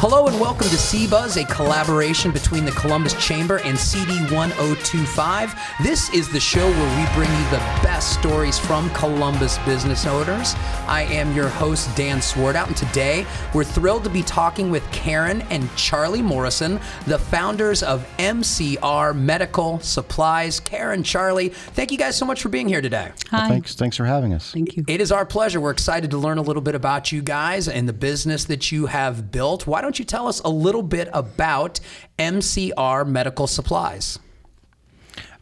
Hello and welcome to C-Buzz, a collaboration between the Columbus Chamber and CD 1025. This is the show where we bring you the best stories from Columbus business owners. I am your host, Dan Swartout, and today we're thrilled to be talking with Karen and Charlie Morrison, the founders of MCR Medical Supplies. Karen, Charlie, thank you guys so much for being here today. Hi. Thanks, thanks for having us. Thank you. It is our pleasure. We're excited to learn a little bit about you guys and the business that you have built. Why don't you tell us a little bit about MCR Medical Supplies?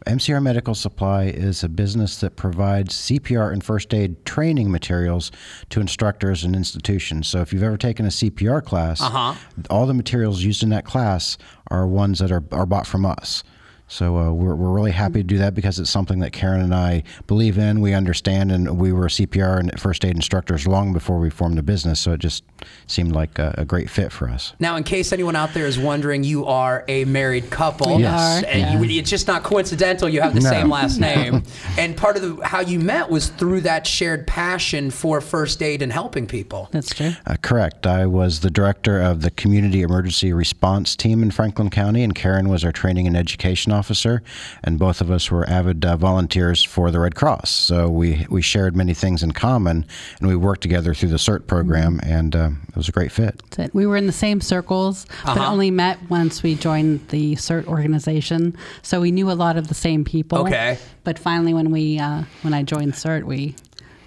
MCR Medical Supply is a business that provides CPR and first aid training materials to instructors and institutions. So if you've ever taken a CPR class, Uh-huh. all the materials used in that class are ones that are, are bought from us. So uh, we're, we're really happy to do that because it's something that Karen and I believe in, we understand, and we were CPR and first aid instructors long before we formed a business. So it just seemed like a, a great fit for us. Now, in case anyone out there is wondering, you are a married couple. Yes. are, And you, it's just not coincidental you have the No. same last name. and part of the, how you met was through that shared passion for first aid and helping people. That's true. Uh, correct. I was the director of the Community Emergency Response Team in Franklin County, and Karen was our training and education officer. And both of us were avid uh, volunteers for the Red Cross. So we, we shared many things in common, and we worked together through the CERT program, and uh, it was a great fit. That's it. We were in the same circles, but Uh-huh. only met once we joined the CERT organization. So we knew a lot of the same people. Okay. But finally, when we uh, when I joined CERT, we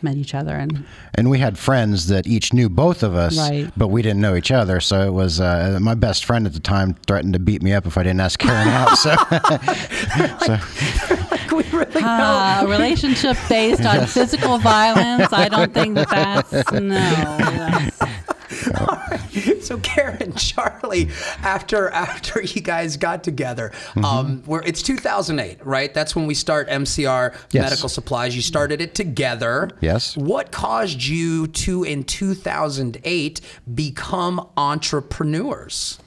met each other, and And we had friends that each knew both of us, Right. but we didn't know each other. So it was uh, my best friend at the time threatened to beat me up if I didn't ask Karen out. So, so we really uh, a relationship based on physical violence. I don't think that's no. that's- so Karen, Charlie, after after you guys got together, Mm-hmm. um, where it's 2008, right? That's when we start MCR Yes. Medical Supplies. You started it together. Yes. What caused you to, in 2008, become entrepreneurs?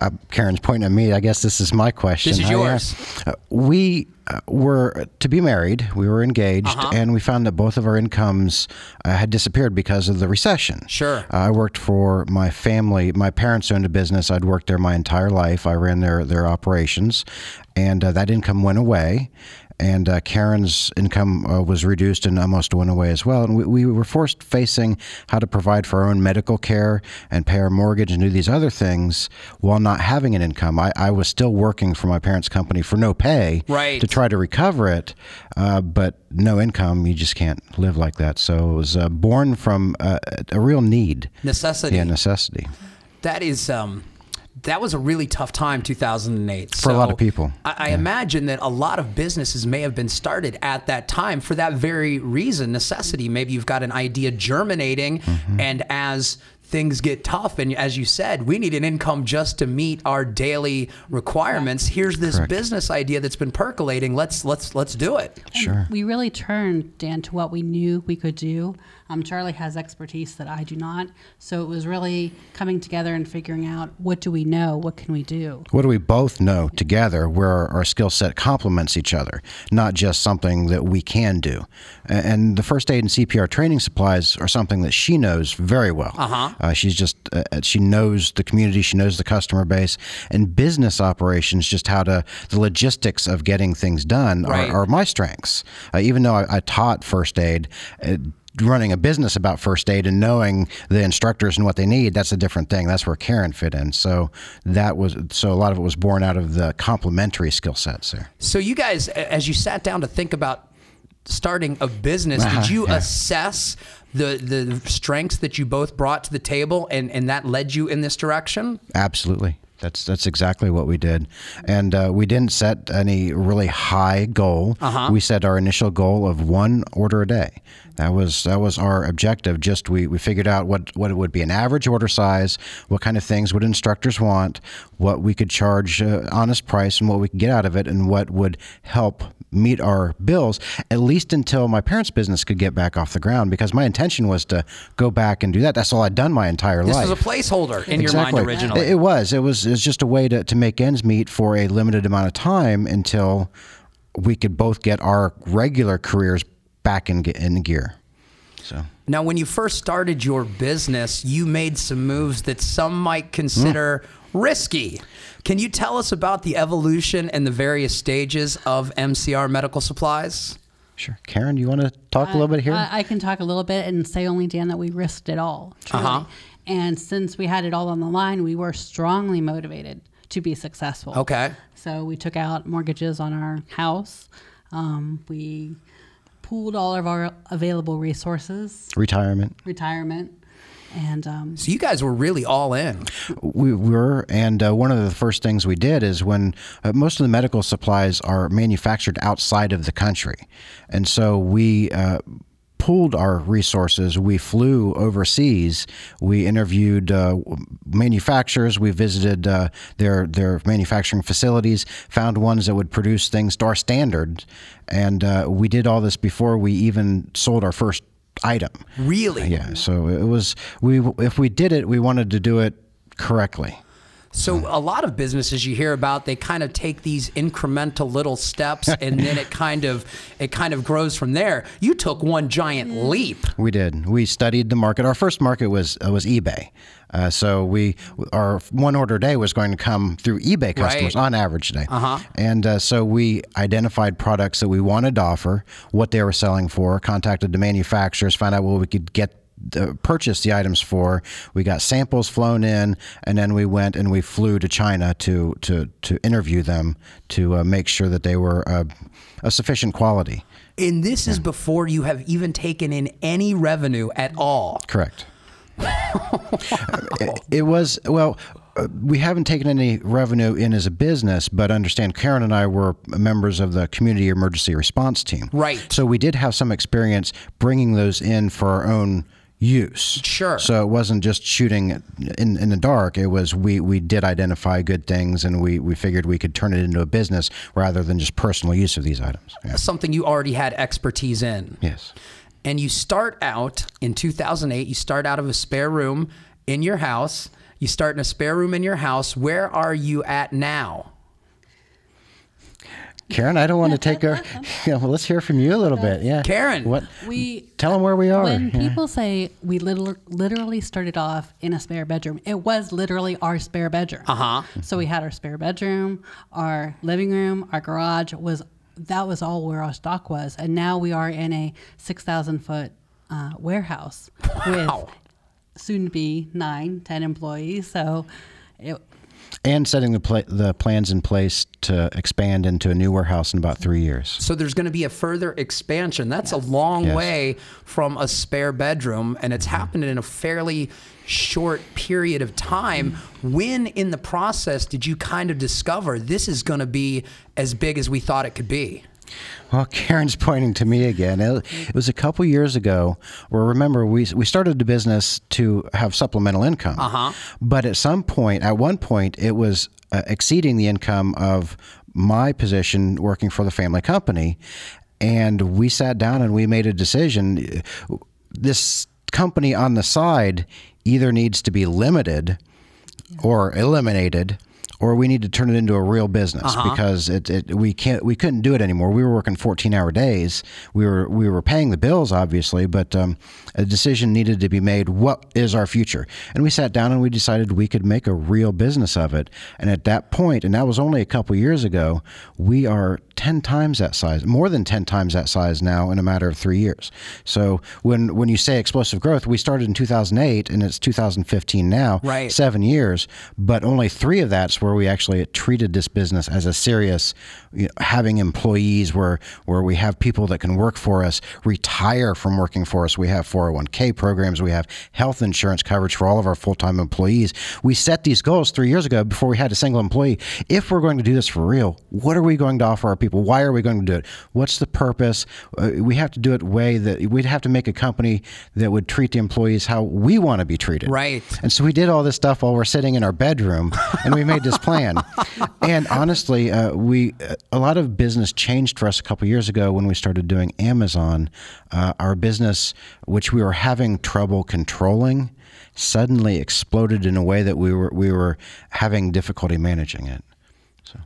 Uh, Karen's pointing at me. I guess this is my question. This is I, uh, yours. uh, we uh, were to be married. We were engaged, Uh-huh. and we found that both of our incomes uh, had disappeared because of the recession. Sure. I worked for my family. My parents owned a business. I'd worked there my entire life. I ran their their operations, and uh, that income went away. And uh, Karen's income uh, was reduced and almost went away as well. And we, we were forced facing how to provide for our own medical care and pay our mortgage and do these other things while not having an income. I, I was still working for my parents' company for no pay Right. to try to recover it, uh, but no income, you just can't live like that. So it was uh, born from uh, a real need. Necessity. Yeah, necessity. That is um that was a really tough time 2008 For a lot of people. I, I imagine that a lot of businesses may have been started at that time for that very reason necessity maybe you've got an idea germinating Mm-hmm. and as things get tough and as you said we need an income just to meet our daily requirements here's this Correct. business idea that's been percolating let's let's let's do it Sure. We really turned, Dan, to what we knew we could do. Um, Charlie has expertise that I do not. So it was really coming together and figuring out what do we know? What can we do? What do we both know together where our, our skill set complements each other, not just something that we can do? And the first aid and CPR training supplies are something that she knows very well. Uh-huh. she's just, uh, she knows the community, she knows the customer base, and business operations, just how to, the logistics of getting things done Right. are, are my strengths. Uh, even though I, I taught first aid, uh, running a business about first aid and knowing the instructors and what they need that's a different thing. That's where karen fit in. So that was so a lot of it was born out of the complementary skill sets there So you guys, as you sat down to think about starting a business, did uh-huh, you assess the the strengths that you both brought to the table, and and that led you in this direction? absolutely that's that's exactly what we did. And uh, we didn't set any really high goal. Uh-huh. we set our initial goal of one order a day. That was that was our objective. Just we, we figured out what what it would be an average order size what kind of things would instructors want what we could charge uh, honest price and what we could get out of it and what would help meet our bills at least until my parents business could get back off the ground because my intention was to go back and do that that's all i'd done my entire This life This was a placeholder in your mind originally. it, it was. It was. It was just a way to, to make ends meet for a limited amount of time until we could both get our regular careers back in in gear. So Now, when you first started your business, you made some moves that some might consider risky. Can you tell us about the evolution and the various stages of MCR Medical Supplies? sure, Karen, you want to talk a little bit here? I, I can talk a little bit and say only, Dan, that we risked it all. Truly. Uh-huh. And since we had it all on the line, we were strongly motivated to be successful. Okay. So we took out mortgages on our house. Um, we pooled all of our available resources, Retirement. retirement, and um, So you guys were really all in. We were, and uh, one of the first things we did is when uh, most of the medical supplies are manufactured outside of the country, and so we. Uh, pooled our resources. We flew overseas. We interviewed uh, manufacturers. We visited uh, their their manufacturing facilities. Found ones that would produce things to our standards, and uh, we did all this before we even sold our first item. Really? Yeah. So it was we if we did it, we wanted to do it correctly. So a lot of businesses you hear about, they kind of take these incremental little steps and then it kind of it kind of grows from there. You took one giant leap. We did. We studied the market. Our first market was uh, was eBay. Uh, so we our one order day was going to come through eBay customers Right. on average today, Uh-huh. And uh, so we identified products that we wanted to offer, what they were selling for, contacted the manufacturers, found out what we could get. Uh, purchase the items for. We got samples flown in, and then we went and we flew to China to to to interview them to uh, make sure that they were uh, a sufficient quality. And this is before you have even taken in any revenue at all. Correct. it, it was well. Uh, we haven't taken any revenue in as a business, but understand Karen and I were members of the community emergency response team. Right. So we did have some experience bringing those in for our own use. Sure. So it wasn't just shooting in, in the dark. It was we, we did identify good things and we, we figured we could turn it into a business rather than just personal use of these items. Yeah. Something you already had expertise in. Yes. and you start out in 2008 you start out of a spare room in your house you start in a spare room in your house where are you at now Karen, I don't want to take her. Yeah, well, let's hear from you a little bit. Yeah, Karen. what? we Tell them where we are. When Yeah. people say we literally, literally started off in a spare bedroom, it was literally our spare bedroom. Uh Uh-huh. So we had our spare bedroom, our living room, our garage was that was all where our stock was, and now we are in a six thousand foot uh, warehouse Wow. with soon to be nine, ten employees. So it, and setting the pla- the plans in place to expand into a new warehouse in about three years. so there's going to be a further expansion. That's a long Yes. way from a spare bedroom and it's mm-hmm. happened in a fairly short period of time. Mm-hmm. When in the process did you kind of discover this is going to be as big as we thought it could be Well, Karen's pointing to me again. It, it was a couple years ago where remember we we started the business to have supplemental income. Uh-huh. But at some point, at one point, it was uh, exceeding the income of my position working for the family company, and we sat down and we made a decision. This company on the side either needs to be limited or eliminated or we need to turn it into a real business because it, it we can't we couldn't do it anymore. We were working 14 hour days. We were we were paying the bills obviously, but um, a decision needed to be made. What is our future? And we sat down and we decided we could make a real business of it. And at that point, and that was only a couple years ago, we are 10 times that size, more than 10 times that size now in a matter of three years. So when when you say explosive growth, we started in 2008 and it's 2015 now Right. seven years, but only three of that's where we actually treated this business as a serious, you know, having employees where where we have people that can work for us, retire from working for us. We have 401k programs, we have health insurance coverage for all of our full time employees. We set these goals three years ago before we had a single employee. If we're going to do this for real, what are we going to offer our people? Why are we going to do it? What's the purpose? Uh, we have to do it way that we'd have to make a company that would treat the employees how we want to be treated. Right. And so we did all this stuff while we're sitting in our bedroom, and we made this plan. and honestly, uh, we a lot of business changed for us a couple years ago when we started doing Amazon. Uh, our business, which we were having trouble controlling, suddenly exploded in a way that we were we were having difficulty managing it. So,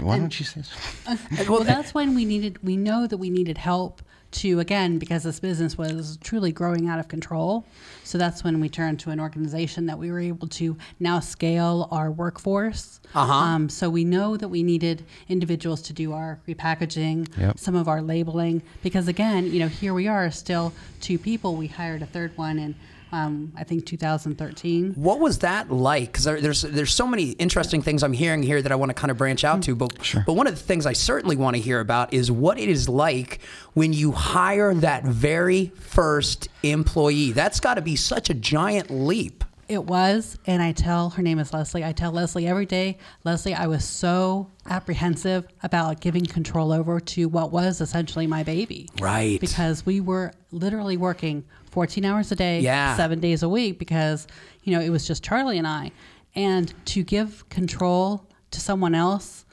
why don't you say? So? well, that's when we needed. We know that we needed help to again because this business was truly growing out of control. So that's when we turned to an organization that we were able to now scale our workforce. Uh-huh. Um, so we know that we needed individuals to do our repackaging, Yep. some of our labeling, because again, you know, here we are still two people. We hired a third one in um, I think 2013. What was that like? Because there, there's there's so many interesting things I'm hearing here that I want to kind of branch out to. But but one of the things I certainly want to hear about is what it is like when you hire that very first employee. That's got to be such a giant leap. It was, and I tell her name is Leslie. I tell Leslie every day, Leslie, I was so apprehensive about giving control over to what was essentially my baby. Right. Because we were literally working 14 hours a day, Yeah. seven days a week, because, you know, it was just Charlie and I. And to give control to someone else,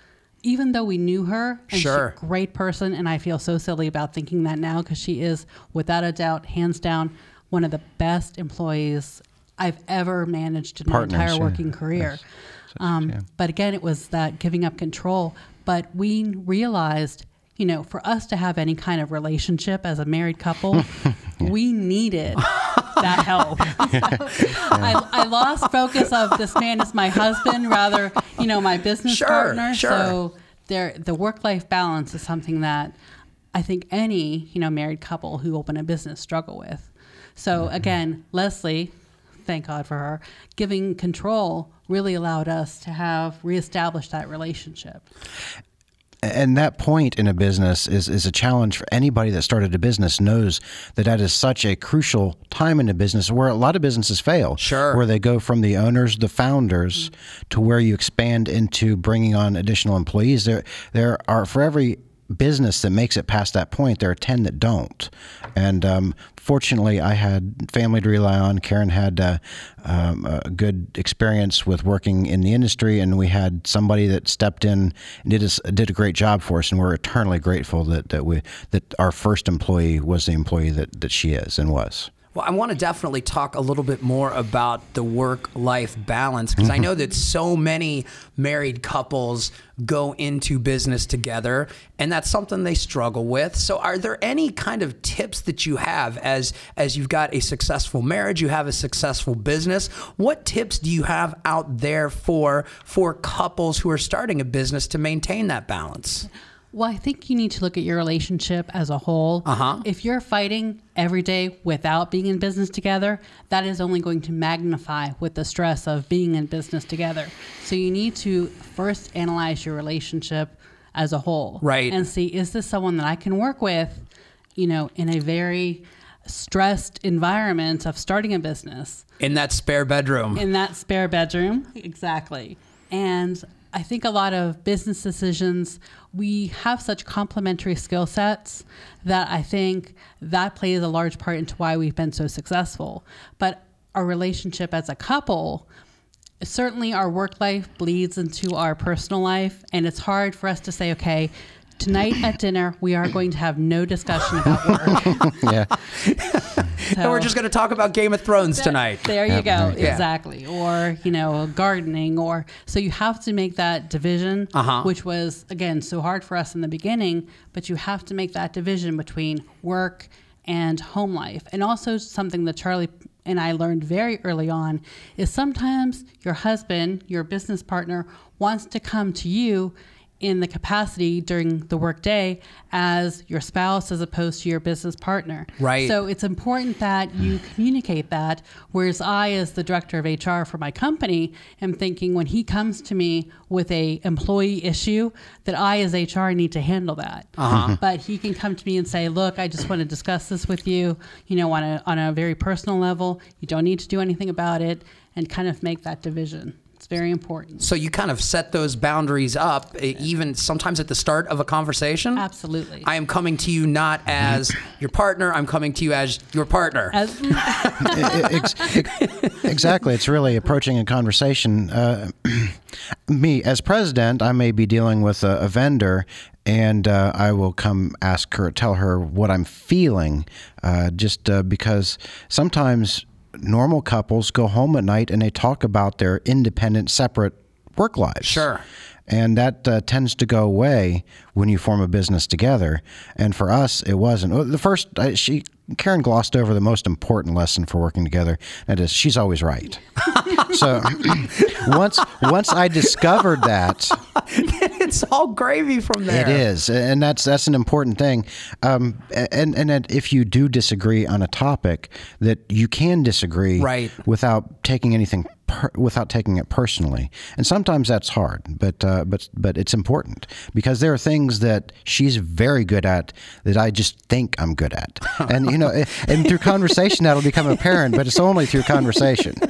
even though we knew her, and Sure. she's a great person, and I feel so silly about thinking that now because she is, without a doubt, hands down, one of the best employees I've ever managed in Partners, my entire yeah. working career. Um, but again, it was that giving up control. But we realized, you know, for us to have any kind of relationship as a married couple, we needed that help. I, I lost focus of this man is my husband, rather, you know, my business Sure, partner. sure. So there, the work-life balance is something that I think any, you know, married couple who open a business struggle with. So mm-hmm. again, Leslie, thank God for her, giving control really allowed us to have reestablished that relationship. And that point in a business is, is a challenge for anybody that started a business knows that that is such a crucial time in a business where a lot of businesses fail Sure. where they go from the owners the founders mm-hmm. to where you expand into bringing on additional employees there there are for every business that makes it past that point there are 10 that don't. And um, fortunately i had family to rely on. Karen had uh, um, a good experience with working in the industry and we had somebody that stepped in and did a, did a great job for us and we're eternally grateful that, that we that our first employee was the employee that, that she is and was Well, I want to definitely talk a little bit more about the work life balance because I mm-hmm. know that so many married couples go into business together and that's something they struggle with. So are there any kind of tips that you have as as you've got a successful marriage, you have a successful business? What tips do you have out there for for couples who are starting a business to maintain that balance? Well, I think you need to look at your relationship as a whole. Uh-huh. If you're fighting every day without being in business together, that is only going to magnify with the stress of being in business together. So you need to first analyze your relationship as a whole. Right. And see is this someone that I can work with, you know, in a very stressed environment of starting a business In that spare bedroom. in that spare bedroom. Exactly. And I think a lot of business decisions, we have such complementary skill sets that I think that plays a large part into why we've been so successful. But our relationship as a couple, certainly our work life bleeds into our personal life. And it's hard for us to say, okay, tonight at dinner, we are going to have no discussion about work. yeah and we're just going to talk about Game of Thrones tonight. There you go. there you go. Exactly. Or, you know, gardening or so you have to make that division, Uh-huh. which was again so hard for us in the beginning, but you have to make that division between work and home life. And also something that Charlie and I learned very early on is sometimes your husband, your business partner wants to come to you in the capacity during the workday as your spouse as opposed to your business partner. Right. So it's important that you communicate that. Whereas I, as the director of HR for my company, am thinking when he comes to me with a employee issue, that I, as HR, need to handle that. Uh-huh. But he can come to me and say, "Look, I just want to discuss this with you. You know, on a on a very personal level. You don't need to do anything about it, and kind of make that division. It's very important. So you kind of set those boundaries up, even sometimes at the start of a conversation. Absolutely. I am coming to you not as your partner. I'm coming to you as your partner. As, Ex- ex- exactly. It's really approaching a conversation. Uh, me, as president, I may be dealing with a, a vendor, and uh, I will come ask her, tell her what I'm feeling, uh, just uh, because sometimes normal couples go home at night and they talk about their independent, separate work lives. Sure. And that uh, tends to go away when you form a business together. And for us, it wasn't. The first, she Karen glossed over the most important lesson for working together. That is, she's always right. so once once I discovered that, it's all gravy from there. it is, and that's that's an important thing. Um, and and that if you do disagree on a topic, that you can disagree Right. without taking anything. Per, without taking it personally, and sometimes that's hard, but uh, but but it's important because there are things that she's very good at that I just think I'm good at, and you know, eh, and through conversation that'll become apparent, but it's only through conversation.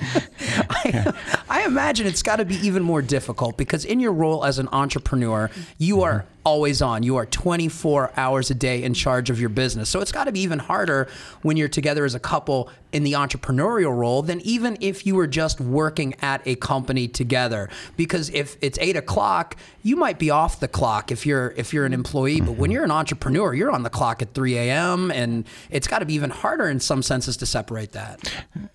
I, I imagine it's got to be even more difficult because in your role as an entrepreneur, you are always on. You are 24 hours a day in charge of your business. So it's got to be even harder when you're together as a couple in the entrepreneurial role than even if you were just working at a company together. Because if it's eight o'clock, you might be off the clock if you're if you're an employee. But when you're an entrepreneur, you're on the clock at 3 a.m. and it's got to be even harder in some senses to separate that.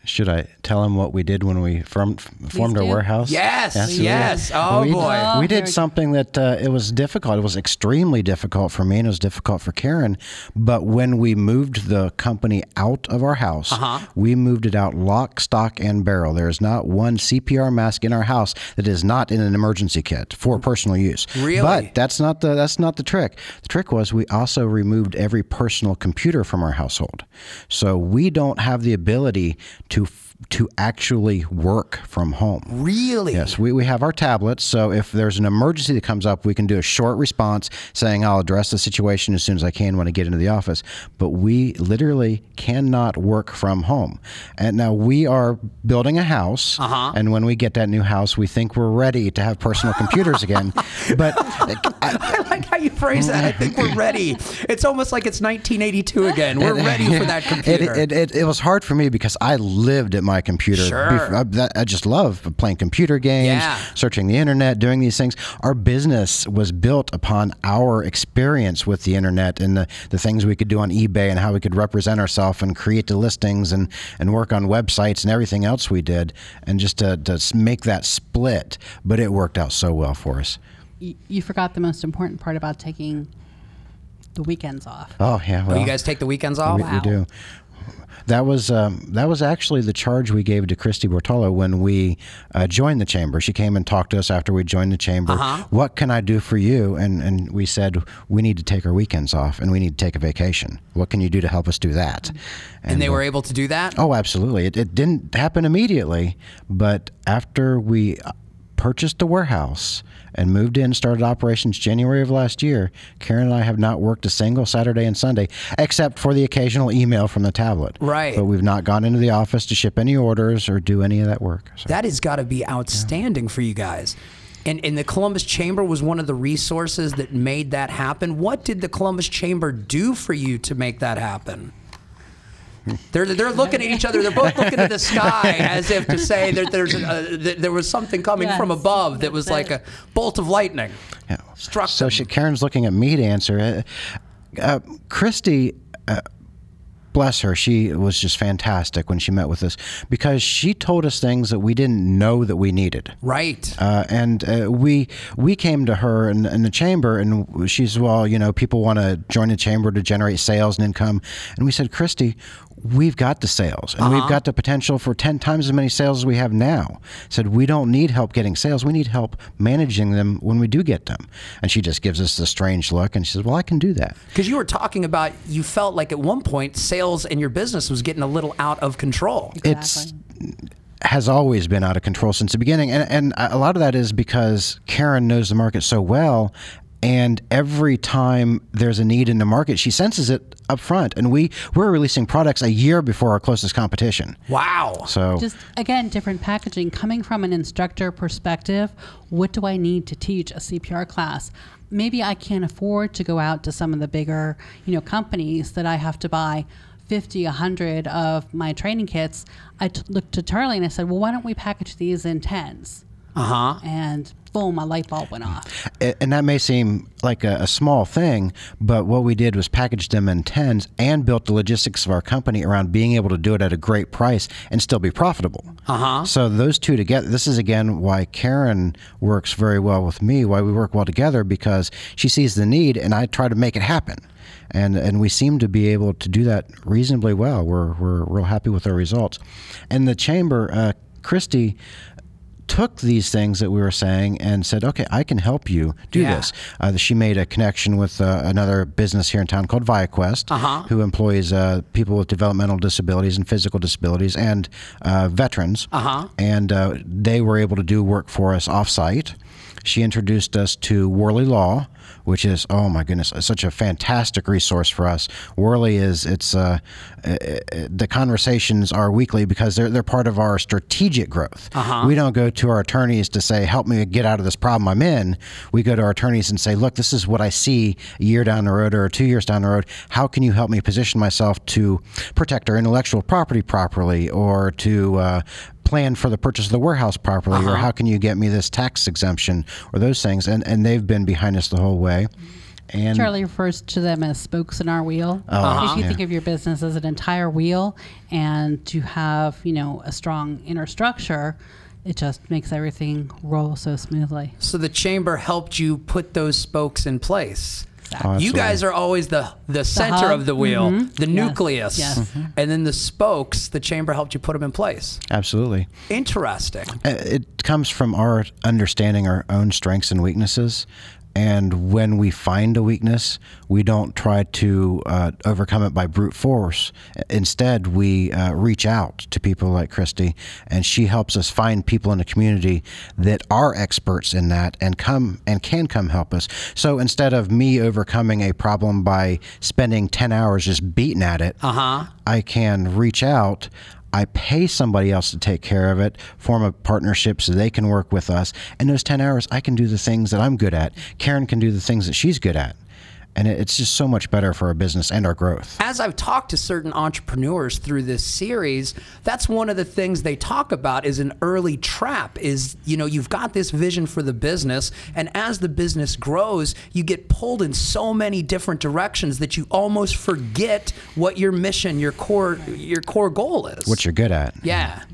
Should I tell him what we did when we formed formed our do. warehouse? Yes, Absolutely. yes. Oh, we, boy. we Oh, did something that uh, it was difficult. It was extremely difficult for me, and it was difficult for Karen. But when we moved the company out of our house, Uh-huh. we moved it out lock, stock, and barrel. There is not one CPR mask in our house that is not in an emergency kit for personal use. Really? But that's not the that's not the trick. The trick was we also removed every personal computer from our household, so we don't have the ability to to actually work from home. Really? Yes, we, we have our tablets. So if there's an emergency that comes up, we can do a short response saying, I'll address the situation as soon as I can when I get into the office. But we literally cannot work from home. And now we are building a house. Uh-huh. And when we get that new house, we think we're ready to have personal computers again. But I like how you phrase that. I think we're ready. It's almost like it's 1982 again. We're ready for that it, computer. it, it, it was hard for me because I lived at my computer. Sure. bef- I, that- I just love playing computer games, Yeah. searching the internet, doing these things. Our business was built upon our experience with the internet and the, the things we could do on eBay and how we could represent ourselves and create the listings and, and work on websites and everything else we did. And just to, to make that split, but it worked out so well for us. You, you forgot the most important part about taking the weekends off. Oh, yeah. Oh, well, you guys take the weekends off? We, we do. That was um, that was actually the charge we gave to Christy Bortolo when we uh, joined the chamber. She came and talked to us after we joined the chamber. Uh-huh. What can I do for you? And and we said we need to take our weekends off and we need to take a vacation. What can you do to help us do that? And they uh, were able to do that? Oh, absolutely. It, it didn't happen immediately, but after we purchased the warehouse and moved in, started operations January of last year, Karen and I have not worked a single Saturday and Sunday, except for the occasional email from the tablet. Right. But we've not gone into the office to ship any orders or do any of that work. So. That has got to be outstanding for you guys. And, and the Columbus Chamber was one of the resources that made that happen. What did the Columbus Chamber do for you to make that happen? They're, they're looking at each other. They're both looking at the sky as if to say that there's a, that there was something coming from above that was that's like a bolt of lightning. Yeah. Struck So she, Karen's looking at me to answer. Uh, uh, Christy, uh, bless her, she was just fantastic when she met with us because she told us things that we didn't know that we needed. Right. Uh, and uh, we we came to her in, in the chamber, and she's well, you know, people want to join the chamber to generate sales and income, and we said, Christy, we've got the sales, and we've uh-huh. got the potential for ten times as many sales as we have now. Said we don't need help getting sales, we need help managing them when we do get them. And she just gives us the strange look, and she says, Well, I can do that. Because you were talking about, you felt like at one point sales in your business was getting a little out of control. It's has always been out of control since the beginning, and and a lot of that is because Karen knows the market so well. And every time there's a need in the market, she senses it up front. And we, we're releasing products a year before our closest competition. Wow. So Just again, different packaging. Coming from an instructor perspective, what do I need to teach a CPR class? Maybe I can't afford to go out to some of the bigger, you know, companies that I have to buy 50, 100 of my training kits. I t- looked to Charlie and I said, well, why don't we package these in tens? Uh-huh. And boom, my light bulb went off. And that may seem like a, a, small thing, but what we did was package them in tens and built the logistics of our company around being able to do it at a great price and still be profitable. Uh-huh. So those two together, this is again why Karen works very well with me, why we work well together, because she sees the need and I try to make it happen. And, and we seem to be able to do that reasonably well. We're, we're real happy with our results. And the chamber, uh, Christy took these things that we were saying and said, okay, I can help you do yeah. this. Uh, she made a connection with uh, another business here in town called ViaQuest, uh-huh. who employs uh, people with developmental disabilities and physical disabilities and uh, veterans. Uh-huh. And uh, they were able to do work for us offsite. She introduced us to Worley Law, which is oh my goodness, such a fantastic resource for us. Worley is it's uh, uh, uh, the conversations are weekly because they're they're part of our strategic growth. Uh-huh. We don't go to our attorneys to say help me get out of this problem I'm in. We go to our attorneys and say, look, this is what I see a year down the road or two years down the road. How can you help me position myself to protect our intellectual property properly or to uh, plan for the purchase of the warehouse properly, uh-huh. or how can you get me this tax exemption, or those things. And and they've been behind us the whole way. And Charlie refers to them as spokes in our wheel. Oh, uh-huh. If you yeah. think of your business as an entire wheel, and to have you know a strong inner structure, it just makes everything roll so smoothly. So the chamber helped you put those spokes in place. Oh, you guys are always the the center hub. of the wheel, Mhm. the Yes. nucleus, Yes. Mm-hmm. and then the spokes. The chamber helped you put them in place. Absolutely. Interesting. Uh, It comes from our understanding our own strengths and weaknesses. And when we find a weakness, we don't try to uh, overcome it by brute force. Instead, we uh, reach out to people like Christy, and she helps us find people in the community that are experts in that and come and can come help us. So instead of me overcoming a problem by spending 10 hours just beating at it, Uh-huh. I can reach out. I pay somebody else to take care of it, form a partnership so they can work with us. And those 10 hours, I can do the things that I'm good at. Karen can do the things that she's good at. And it's just so much better for our business and our growth. As I've talked to certain entrepreneurs through this series, that's one of the things they talk about is an early trap is, you know, you've got this vision for the business and as the business grows, you get pulled in so many different directions that you almost forget what your mission, your core your core goal is. What you're good at. Yeah.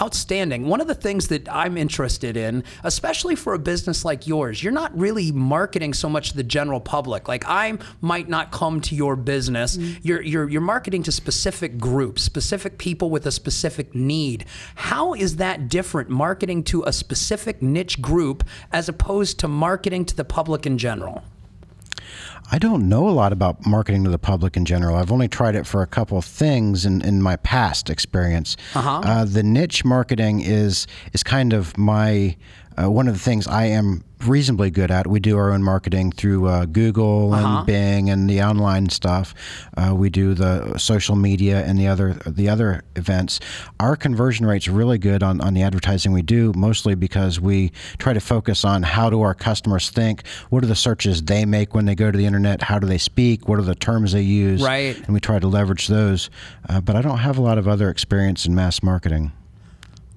Outstanding. One of the things that I'm interested in, especially for a business like yours, you're not really marketing so much to the general public. Like I might not come to your business. Mm-hmm. You're, you're you're marketing to specific groups, specific people with a specific need. How is that different marketing to a specific niche group as opposed to marketing to the public in general? I don't know a lot about marketing to the public in general. I've only tried it for a couple of things in, in my past experience. Uh-huh. Uh, the niche marketing is is kind of my uh, one of the things I am reasonably good at. We do our own marketing through uh, Google and Uh-huh. Bing and the online stuff. Uh, we do the social media and the other the other events. Our conversion rate's really good on, on the advertising we do, mostly because we try to focus on how do our customers think, what are the searches they make when they go to the internet, how do they speak, what are the terms they use, Right. And we try to leverage those. Uh, but I don't have a lot of other experience in mass marketing.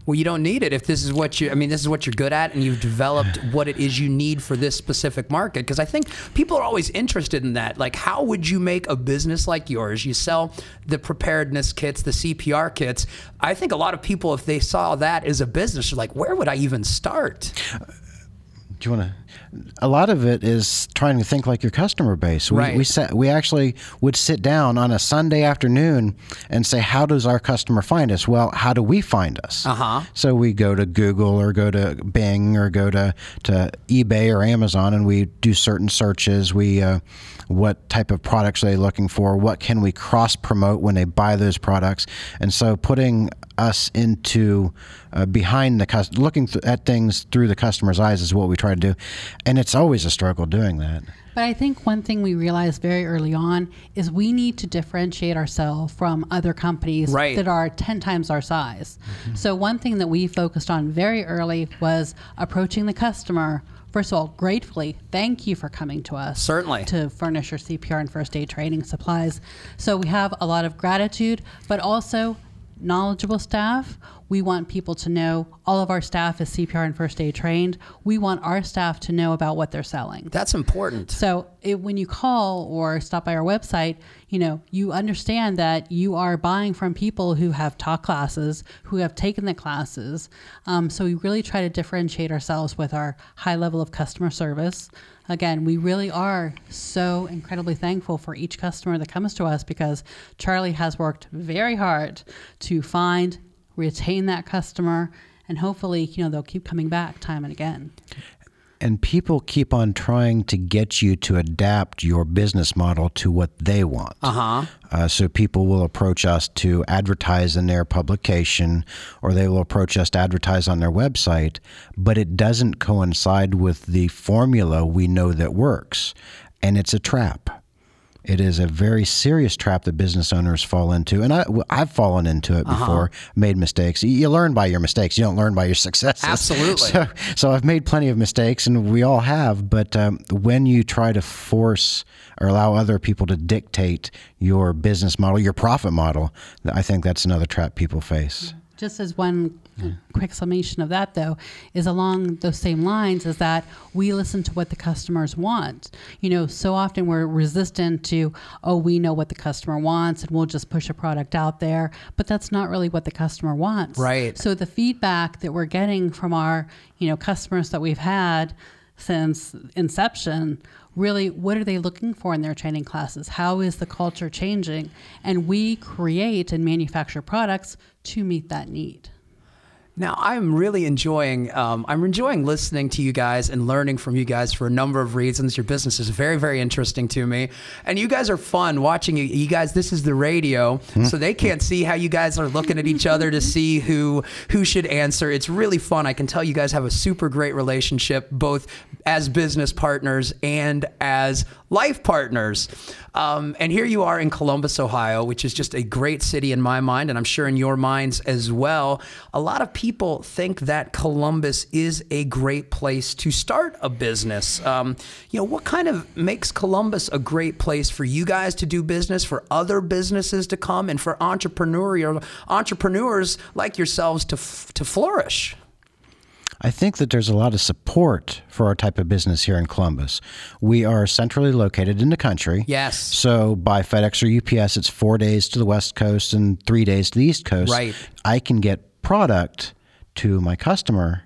Well, you don't need it if this is what you. I mean, this is what you're good at, and you've developed what it is you need for this specific market. Because I think people are always interested in that. Like, how would you make a business like yours? You sell the preparedness kits, the CPR kits. I think a lot of people, if they saw that as a business, are like, where would I even start? Uh, Do you want to? A lot of it is trying to think like your customer base. We, Right. we sat, we actually would sit down on a Sunday afternoon and say, "How does our customer find us?" Well, how do we find us? Uh-huh. So we go to Google or go to Bing or go to, to eBay or Amazon and we do certain searches. We uh, what type of products are they looking for? What can we cross promote when they buy those products? And so putting us into uh, behind the cus- looking th- at things through the customer's eyes is what we try to do, and it's always a struggle doing that. But I think one thing we realized very early on is we need to differentiate ourselves from other companies Right. that are 10 times our size. So, one thing that we focused on very early was approaching the customer. First of all, gratefully, thank you for coming to us. Certainly. To furnish your CPR and first aid training supplies. So, we have a lot of gratitude, but also knowledgeable staff. We want people to know all of our staff is CPR and first aid trained. We want our staff to know about what they're selling. That's important. So it, when you call or stop by our website, you know, you understand that you are buying from people who have taught classes, who have taken the classes. Um, so we really try to differentiate ourselves with our high level of customer service. Again, we really are so incredibly thankful for each customer that comes to us because Charlie has worked very hard to find, retain that customer, and hopefully, you know, they'll keep coming back time and again. And people keep on trying to get you to adapt your business model to what they want. Uh-huh. Uh, so people will approach us to advertise in their publication, or they will approach us to advertise on their website, but it doesn't coincide with the formula we know that works, and it's a trap. It is a very serious trap that business owners fall into, and I, I've fallen into it before. Made mistakes. You- You learn by your mistakes. You don't learn by your successes. Absolutely. So, so I've made plenty of mistakes, and we all have. But um, when you try to force or allow other people to dictate your business model, your profit model, I think that's another trap people face. Just as one quick summation of that, though, is along those same lines is that we listen to what the customers want. You know, so often we're resistant to, oh, we know what the customer wants and we'll just push a product out there, but that's not really what the customer wants. Right. So the feedback that we're getting from our, you know, customers that we've had since inception really what are they looking for in their training classes how is the culture changing and we create and manufacture products to meet that need Now, I'm really enjoying. Um, I'm enjoying listening to you guys and learning from you guys for a number of reasons. Your business is very, very interesting to me, and you guys are fun watching you. You guys, this is the radio, so they can't see how you guys are looking at each other to see who who should answer. It's really fun. I can tell you guys have a super great relationship, both as business partners and as life partners. Um, and here you are in Columbus, Ohio, which is just a great city in my mind, and I'm sure in your minds as well. A lot of people think that Columbus is a great place to start a business. Um, you know, what kind of makes Columbus a great place for you guys to do business, for other businesses to come, and for entrepreneurial entrepreneurs like yourselves to f- to flourish? I think that there's a lot of support for our type of business here in Columbus. We are centrally located in the country. Yes. So by FedEx or UPS, it's four days to the West Coast and three days to the East Coast. Right. I can get product to my customer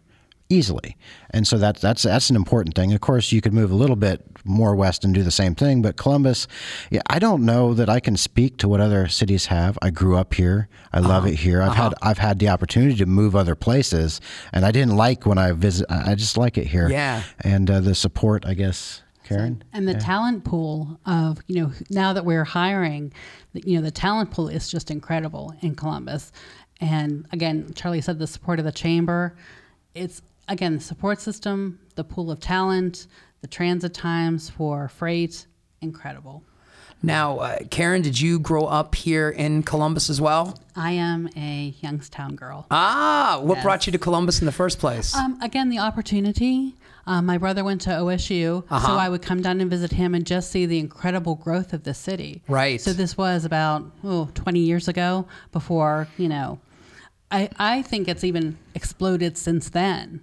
easily, and so that's that's that's an important thing. Of course, you could move a little bit more west and do the same thing, but Columbus, yeah, I don't know that I can speak to what other cities have. I grew up here. I love Uh-huh. it here. I've had I've had the opportunity to move other places, and I didn't like when I visit. I I just like it here. Yeah. and uh, the support, I guess, Karen. and the talent pool of you know now that we're hiring you know the talent pool is just incredible in columbus and again charlie said the support of the chamber it's again the support system the pool of talent the transit times for freight incredible Now, uh, Karen, did you grow up here in Columbus as well? i am a youngstown girl Ah, what brought you to Columbus in the first place? Um, again, the opportunity. Um, my brother went to OSU, Uh-huh. so I would come down and visit him and just see the incredible growth of the city. Right. So this was about oh, 20 years ago before, you know, I, I think it's even exploded since then.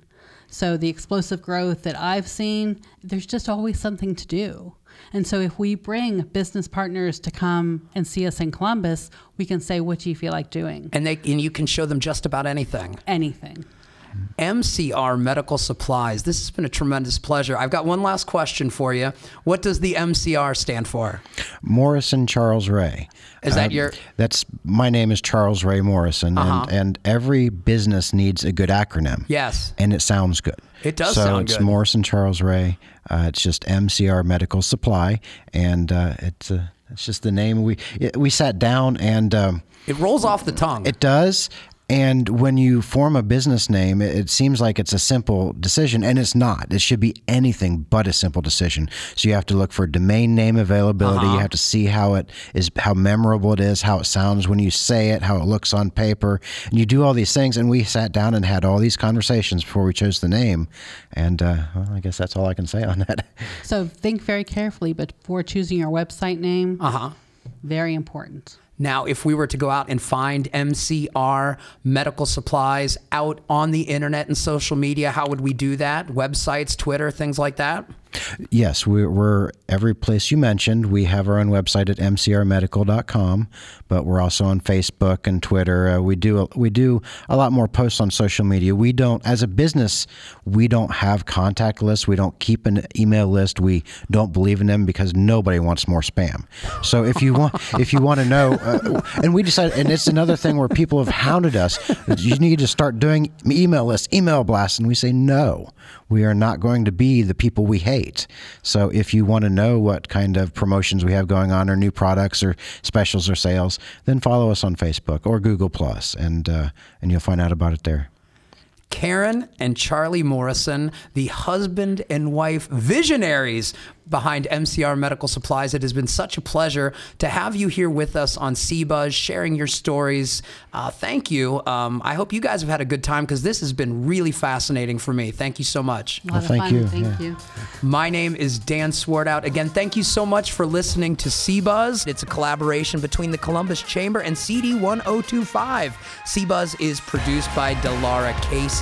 So the explosive growth that I've seen, there's just always something to do. And so if we bring business partners to come and see us in Columbus, we can say, what do you feel like doing? and they and you can show them just about anything. Anything. MCR Medical Supplies. This has been a tremendous pleasure. I've got one last question for you. What does the MCR stand for? Morrison Charles Ray. Is that your- That's my name is Charles Ray Morrison, Uh-huh. and, and every business needs a good acronym. Yes. and it sounds good. It does so sound it's good. Morrison Charles Ray. Uh, it's just MCR Medical Supply, and uh, it's uh, it's just the name. We it, we sat down and. Um, It rolls off the tongue. it does. And when you form a business name, it, it seems like it's a simple decision, and it's not. It should be anything but a simple decision. So you have to look for domain name availability. Uh-huh. You have to see how it is, how memorable it is, how it sounds when you say it, how it looks on paper, and you do all these things. And we sat down and had all these conversations before we chose the name. And uh, well, I guess that's all I can say on that. So think very carefully, but before choosing your website name, uh huh. very important. Now, if we were to go out and find MCR medical supplies out on the internet and social media, how would we do that? Websites, Twitter, things like that? Yes, we're, we're, every place you mentioned. We have our own website at mcrmedical.com, but we're also on Facebook and Twitter. Uh, we do we do a lot more posts on social media. We don't, as a business, we don't have contact lists. We don't keep an email list. We don't believe in them because nobody wants more spam. So if you want, if you want to know, uh, and we decided, and it's another thing where people have hounded us. You need to start doing email lists, email blasts, and we say no. We are not going to be the people we hate. So if you want to know what kind of promotions we have going on, or new products, or specials, or sales, then follow us on Facebook or Google Plus, and uh, and you'll find out about it there. Karen and Charlie Morrison, the husband and wife visionaries behind MCR Medical Supplies. It has been such a pleasure to have you here with us on CBuzz, sharing your stories. Uh, thank you. Um, I hope you guys have had a good time because this has been really fascinating for me. Thank you so much. A lot Well, of thank fun. you. Thank Yeah. you. My name is Dan Swartout. Again, thank you so much for listening to CBuzz. It's a collaboration between the Columbus Chamber and CD1025. CBuzz is produced by Delara Casey,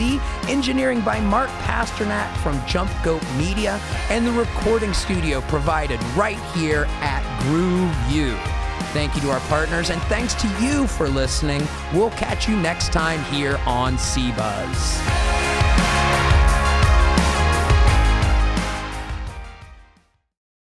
engineering by Mark Pasternak from Jump Goat Media, and the recording studio provided right here at Groove U. Thank you to our partners, and thanks to you for listening. We'll catch you next time here on CBuzz.